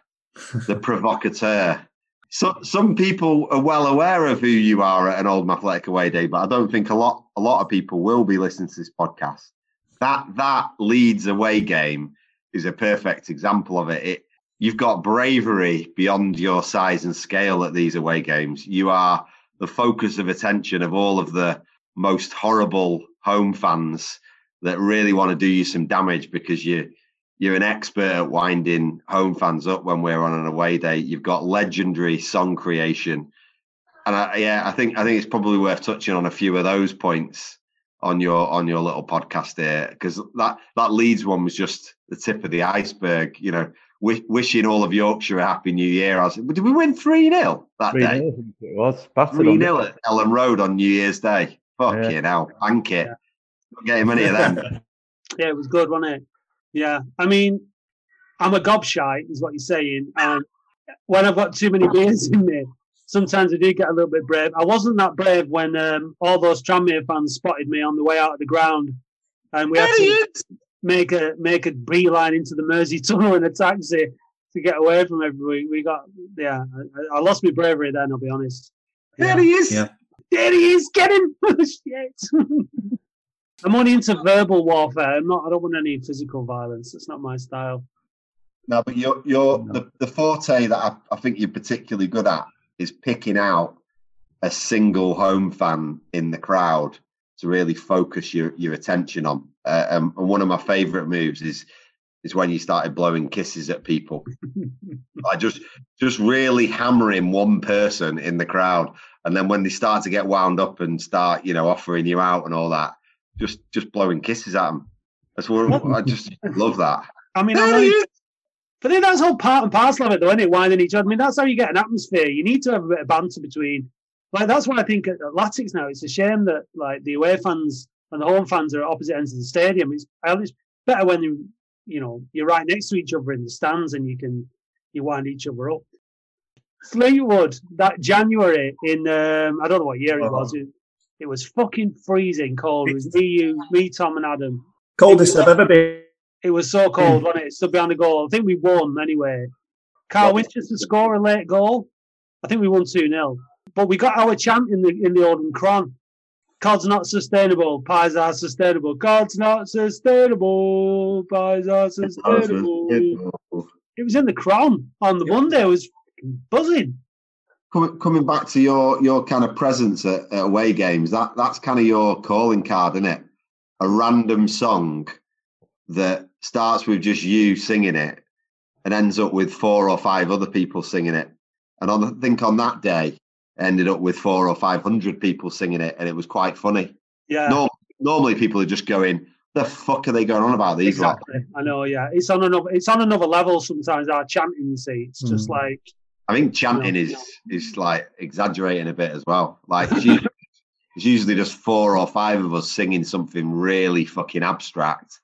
the provocateur. So, some people are well aware of who you are at an Old Athletic away day, but I don't think a lot a lot of people will be listening to this podcast. That that Leeds away game is a perfect example of it. it. You've got bravery beyond your size and scale at these away games. You are the focus of attention of all of the most horrible home fans that really want to do you some damage because you you're an expert at winding home fans up when we're on an away day. You've got legendary song creation, and I, yeah, I think I think it's probably worth touching on a few of those points on your on your little podcast here because that that Leeds one was just the tip of the iceberg. You know, wi- wishing all of Yorkshire a happy New Year. I was, did we win three 0 that 3 day? It was battered Three on 0 at Elland Road on New Year's Day. Fucking hell, thank it. Not getting many of them. Yeah, it was good, wasn't it? Yeah. I mean, I'm a gobshite, is what you're saying. And when I've got too many beers in me, sometimes I do get a little bit brave. I wasn't that brave when um, all those Tranmere fans spotted me on the way out of the ground. And we had to make a make a beeline into the Mersey tunnel in a taxi to get away from everybody. We got, yeah, I, I lost my bravery then, I'll be honest. There he is. Yeah. There he is, get him! Shit. I'm only into verbal warfare. I'm not. I don't want any physical violence. It's not my style. No, but you're, you're No. the, the forte that I, I think you're particularly good at is picking out a single home fan in the crowd to really focus your, your attention on. Uh, um, and one of my favourite moves is is when you started blowing kisses at people. I just just really hammering one person in the crowd, and then when they start to get wound up and start, you know, offering you out and all that, just just blowing kisses at them. That's what I just love that. I mean, I There know he you- is. but then that's all part and parcel of it, though, isn't it? Winding each other. I mean, that's how you get an atmosphere. You need to have a bit of banter between. Like that's why I think at at Latics now it's a shame that like the away fans and the home fans are at opposite ends of the stadium. It's, it's better when you you know you're right next to each other in the stands and you can you wind each other up. Fleetwood that January in um, I don't know what year it was. It, it was fucking freezing cold. It was me, you, me, Tom, and Adam. Coldest I've ever been. It was so cold, hmm. wasn't it? It stood behind the goal. I think we won anyway. Carl Winchester score a late goal. I think we won 2 0. But we got our chant in the in the Oldham Chron. Cod's not sustainable, pies are sustainable. Cod's not sustainable, pies are sustainable. It was in the Chron on the Monday. It was buzzing. Coming, coming back to your your kind of presence at, at away games, that that's kind of your calling card, isn't it? A random song that starts with just you singing it and ends up with four or five other people singing it. And on, I think on that day, ended up with four or five hundred people singing it, and it was quite funny. Yeah. Norm, normally, people are just going, "The fuck are they going on about these?" lot?" Exactly. I know, yeah. It's on another it's on another level sometimes our chanting, you see. It's just Mm. like I think chanting is is like exaggerating a bit as well. Like it's usually, it's usually just four or five of us singing something really fucking abstract,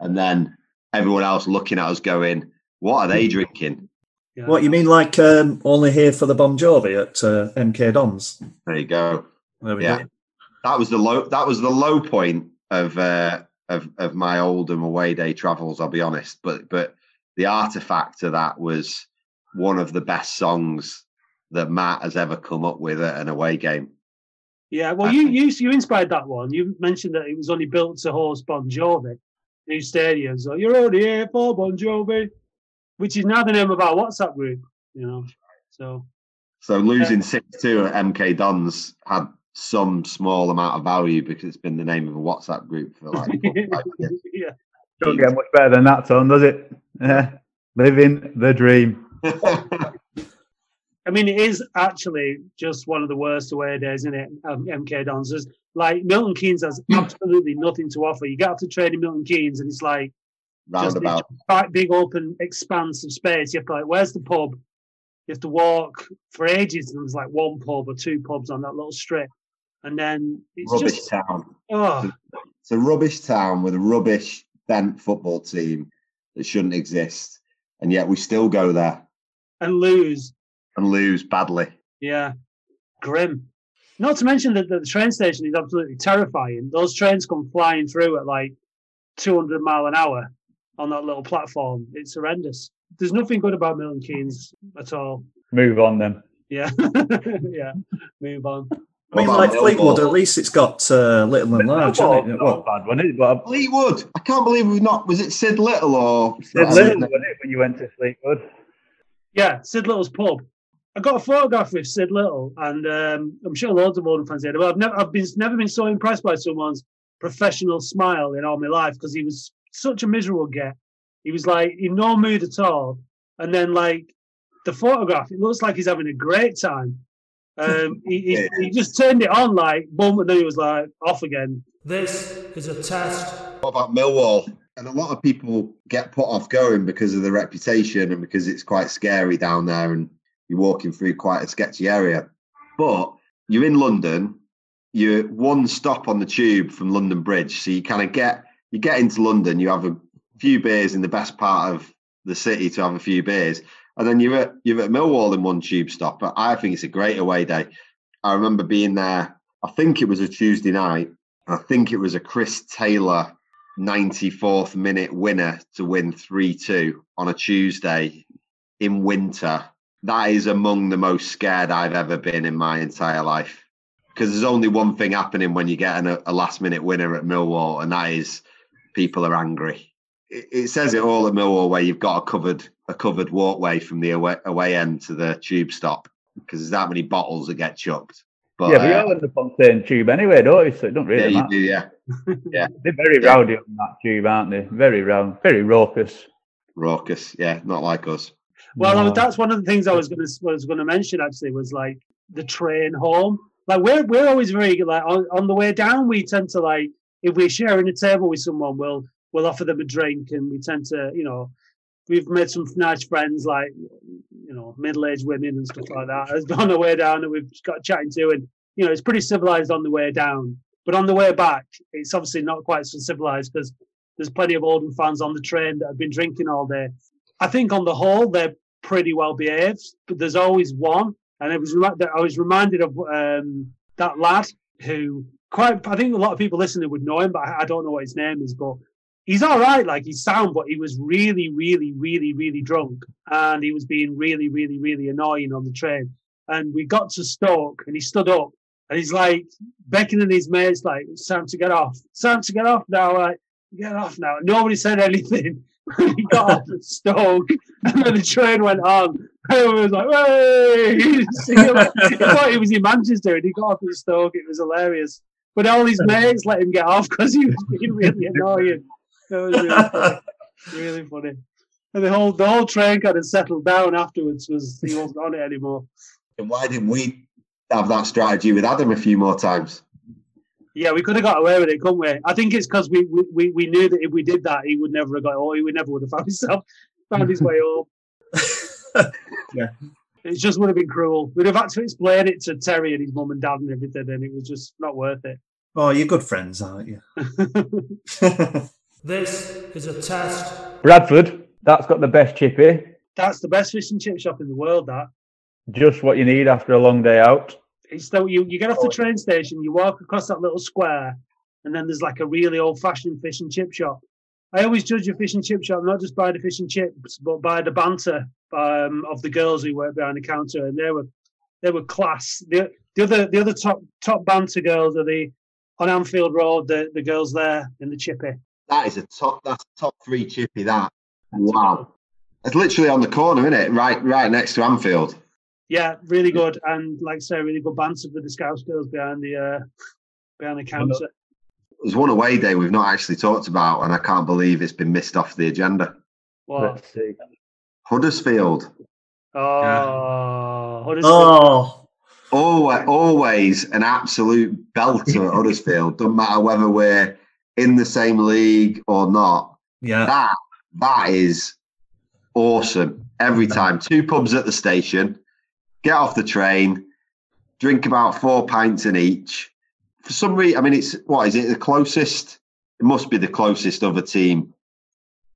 and then everyone else looking at us going, "What are they drinking?" yeah. What you mean, like um, only here for the Bon Jovi at uh, MK Dons? There you go. There we Yeah. go. That was the low. That was the low point of uh, of of my Oldham away day travels. I'll be honest, but but the artifact of that was one of the best songs that Matt has ever come up with at an away game. Yeah, well, you you you inspired that one. You mentioned that it was only built to host Bon Jovi, new stadium. So you're only here for Bon Jovi, which is now the name of our WhatsApp group. You know, so So losing six two at MK Dons had some small amount of value because it's been the name of a WhatsApp group for like four yeah, don't get much better than that, Tom, does it? Yeah. Living the dream. I mean, it is actually just one of the worst away days, isn't it? Um, MK Dons. There's, like Milton Keynes has absolutely nothing to offer. You get up to trade in Milton Keynes, and it's like just Roundabout. quite big open expanse of space. You have to like, where's the pub? You have to walk for ages, and there's like one pub or two pubs on that little strip, and then it's Rubbish just town. oh, It's a rubbish town with a rubbish bent football team that shouldn't exist, and yet we still go there and lose. and lose badly. Yeah, grim. Not to mention that the train station is absolutely terrifying. Those trains come flying through at like 200 mile an hour on that little platform. It's horrendous. There's nothing good about Milton Keynes at all. Move on then. Yeah, yeah. Move on. I mean, like Fleetwood, at least it's got uh, little and large, Well, isn't it? not Well, bad, wasn't it? But Fleetwood. I can't believe we've not. Was it Sid Little or Sid Little, wasn't it, when you went to Fleetwood? Yeah, Sid Little's pub. I got a photograph with Sid Little, and um, I'm sure loads of Oldham fans did. But I've never, I've been never been so impressed by someone's professional smile in all my life because he was such a miserable get. He was like in no mood at all, and then like the photograph, it looks like he's having a great time. Um, he, he, he just turned it on like boom, and then he was like off again. This is a test. What about Millwall? And a lot of people get put off going because of the reputation and because it's quite scary down there and you're walking through quite a sketchy area. But you're in London, you're one stop on the tube from London Bridge. So you kind of get you get into London, you have a few beers in the best part of the city to have a few beers. And then you're at you're at Millwall in one tube stop. But I think it's a great away day. I remember being there, I think it was a Tuesday night. I think it was a Chris Taylor 94th minute winner to win 3 2 on a Tuesday in winter. That is among the most scared I've ever been in my entire life. Because there's only one thing happening when you get an, a last minute winner at Millwall, and that is people are angry. It, it says it all at Millwall where you've got a covered a covered walkway from the away, away end to the tube stop because there's that many bottles that get chucked. But yeah, but you uh, all end up on the same tube anyway, don't you? So it don't yeah, really you matter. do, yeah. They're very Yeah. rowdy on that tube, aren't they? Very round, very raucous. raucous. Yeah, not like us. Well, No. that's one of the things I was going to was going to mention actually was like the train home. Like we're we're always very like on, on the way down. We tend to like if we're sharing a table with someone, we'll we'll offer them a drink, and we tend to you know we've made some nice friends like you know middle aged women and stuff like that. As on the way down, and we've got chatting to, and you know it's pretty civilized on the way down, but on the way back, it's obviously not quite so civilized because there's plenty of Oldham fans on the train that have been drinking all day. I think on the whole they're pretty well behaved, but there's always one, and it was I was reminded of um, that lad who quite I think a lot of people listening would know him, but I don't know what his name is, but he's all right, like he's sound, but he was really, really, really, really drunk, and he was being really, really, really annoying on the train. And we got to Stoke, and he stood up, and he's like beckoning his mates, like it's time to get off, it's time to get off now, like get off now. Nobody said anything. he got off at Stoke, and then the train went on. Everyone was like, "Hey!" He thought he was in Manchester, and he got off at Stoke. It was hilarious. But all his mates let him get off because he was being really annoying. It was really funny. really funny. And the whole the whole train kind of settled down afterwards. because he wasn't on it anymore? And why didn't we have that strategy with Adam a few more times? Yeah, we could have got away with it, couldn't we? I think it's because we, we, we, we knew that if we did that, he would never have got. Or he would never would have found himself found his way home. Yeah. It just would have been cruel. We'd have had to explain it to Terry and his mum and dad and everything, and it was just not worth it. Oh, you're good friends, aren't you? This is a test. Bradford, that's got the best chippy. That's the best fish and chip shop in the world. That Just what you need after a long day out. it's still you. You get off the train station, you walk across that little square, and then there's like a really old-fashioned fish and chip shop. I always judge a fish and chip shop not just by the fish and chips, but by the banter um, of the girls who work behind the counter, and they were they were class. The, the other the other top top banter girls are the on Anfield Road, the, the girls there in the chippy. That is a top. That's a top three chippy. That wow. It's literally on the corner, isn't it? Right, right next to Anfield. Yeah, really good, and like I say, really good banter with the Scouse girls behind the uh, behind the counter. There's one away day we've not actually talked about, and I can't believe it's been missed off the agenda. What? Let's see. Huddersfield. Oh, Huddersfield. oh, Always, always an absolute belter at Huddersfield. Doesn't matter whether we're in the same league or not. yeah. That that is awesome every time. Two pubs at the station. Get off the train. Drink about four pints in each. For some reason, I mean, it's what is it? The closest? It must be the closest other team.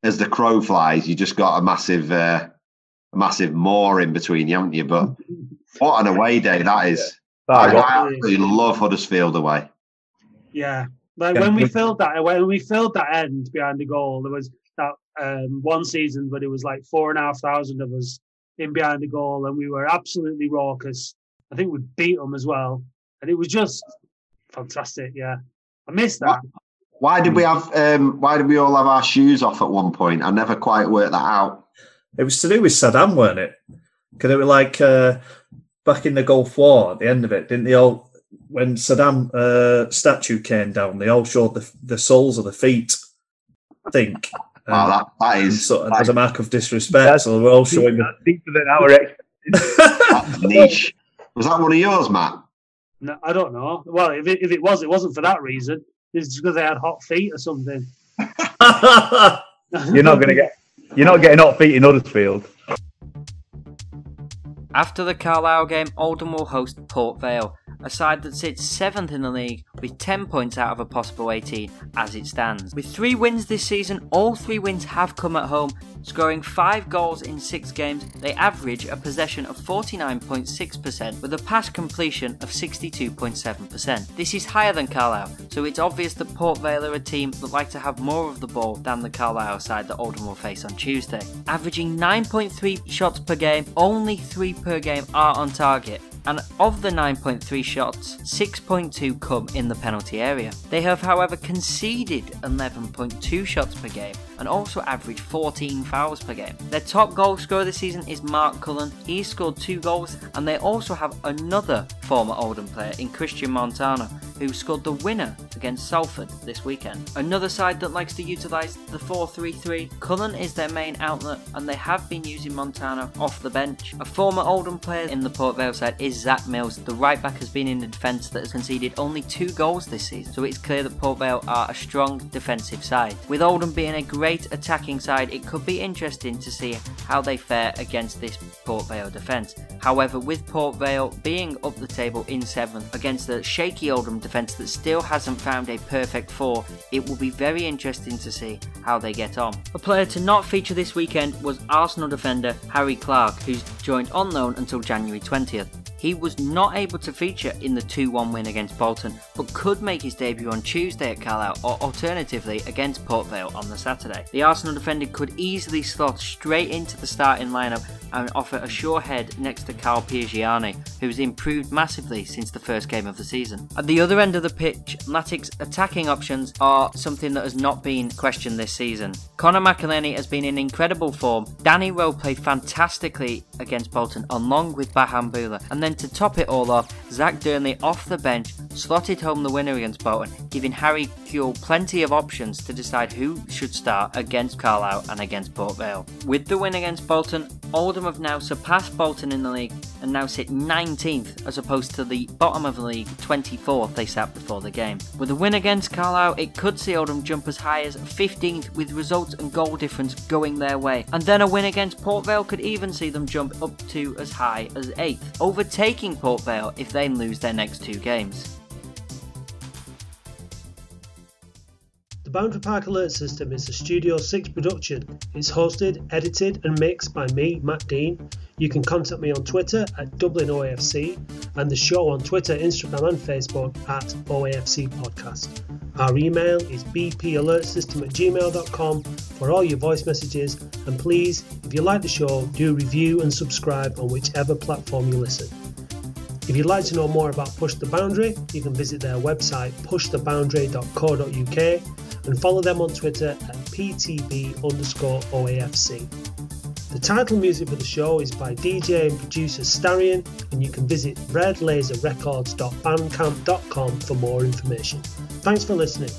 As the crow flies, you just got a massive, uh, a massive moor in between you, haven't you? But what an away day that is! I, That was- I absolutely love Huddersfield away. Yeah, like Yeah, when we we- filled that when we filled that end behind the goal, there was that um, one season where it was like four and a half thousand of us in behind the goal, and we were absolutely raucous. I think we beat them as well, and it was just fantastic. Yeah, I missed that. Why did we have? Um, why did we all have our shoes off at one point? I never quite worked that out. It was to do with Saddam, weren't it? Because it was like uh, back in the Gulf War at the end of it, didn't they all? When Saddam uh, statue came down, they all showed the the soles of the feet. I think. Wow, Um, that that and is sort as a mark of disrespect. That's- so we're all showing the. Deeper than our ex. niche. Was that one of yours, Matt? No, I don't know. Well, if it, if it was, it wasn't for that reason. It's because they had hot feet or something. You're not going to get. You're not getting hot feet in Huddersfield. After the Carlisle game, Oldham will host Port Vale, a side that sits 7th in the league with 10 points out of a possible 18 as it stands. With 3 wins this season, all 3 wins have come at home, scoring 5 goals in 6 games. They average a possession of 49.6% with a pass completion of 62.7%. This is higher than Carlisle, so it's obvious that Port Vale are a team that like to have more of the ball than the Carlisle side that Oldham will face on Tuesday. Averaging 9.3 shots per game, only 3 per game are on target. And of the 9.3 shots, 6.2 come in the penalty area. They have, however, conceded 11.2 shots per game and also average 14 fouls per game. Their top goal scorer this season is Mark Cullen. He scored two goals, and they also have another former Oldham player in Cristian Montaño, who scored the winner against Salford this weekend. Another side that likes to utilise the 4 3 3, Cullen is their main outlet and they have been using Montaño off the bench. A former Oldham player in the Port Vale side is Zak Mills. The right back has been in a defence that has conceded only two goals this season, so it's clear that Port Vale are a strong defensive side. With Oldham being a great attacking side, it could be interesting to see how they fare against this Port Vale defence. However, with Port Vale being up the table in seventh against the shaky Oldham defence that still hasn't found a perfect four, it will be very interesting to see how they get on. A player to not feature this weekend was Arsenal defender Harry Clarke, who's joined on loan until January 20th. He was not able to feature in the 2 1 win against Bolton, but could make his debut on Tuesday at Carlisle or alternatively against Port Vale on the Saturday. The Arsenal defender could easily slot straight into the starting lineup and offer a sure head next to Carl Piergianni, who's improved massively since the first game of the season. At the other end of the pitch, Latic's attacking options are something that has not been questioned this season. Conor McAleny has been in incredible form. Danny Rowe played fantastically against Bolton along with Bahamboula, and then to top it all off, Zach Dearnley off the bench slotted home the winner against Bolton, giving Harry Kewell plenty of options to decide who should start against Carlisle and against Port Vale. With the win against Bolton, Oldham have now surpassed Bolton in the league and now sit 19th as opposed to the bottom of the league 24th they sat before the game. With a win against Carlisle, it could see Oldham jump as high as 15th with results and goal difference going their way. And then a win against Port Vale could even see them jump up to as high as 8th, overtaking Port Vale if they lose their next two games. The Boundary Park Alert System is a Studio 6 production. It's hosted, edited, and mixed by me, Matt Dean. You can contact me on Twitter at Dublin OAFC and the show on Twitter, Instagram, and Facebook at OAFC Podcast. Our email is bpalertsystem at gmail.com for all your voice messages. And please, if you like the show, do review and subscribe on whichever platform you listen. If you'd like to know more about Push the Boundary, you can visit their website pushtheboundary.co.uk and follow them on Twitter at PTB underscore OAFC. The title music for the show is by DJ and producer Starion, and you can visit redlaserrecords.bandcamp.com for more information. Thanks for listening.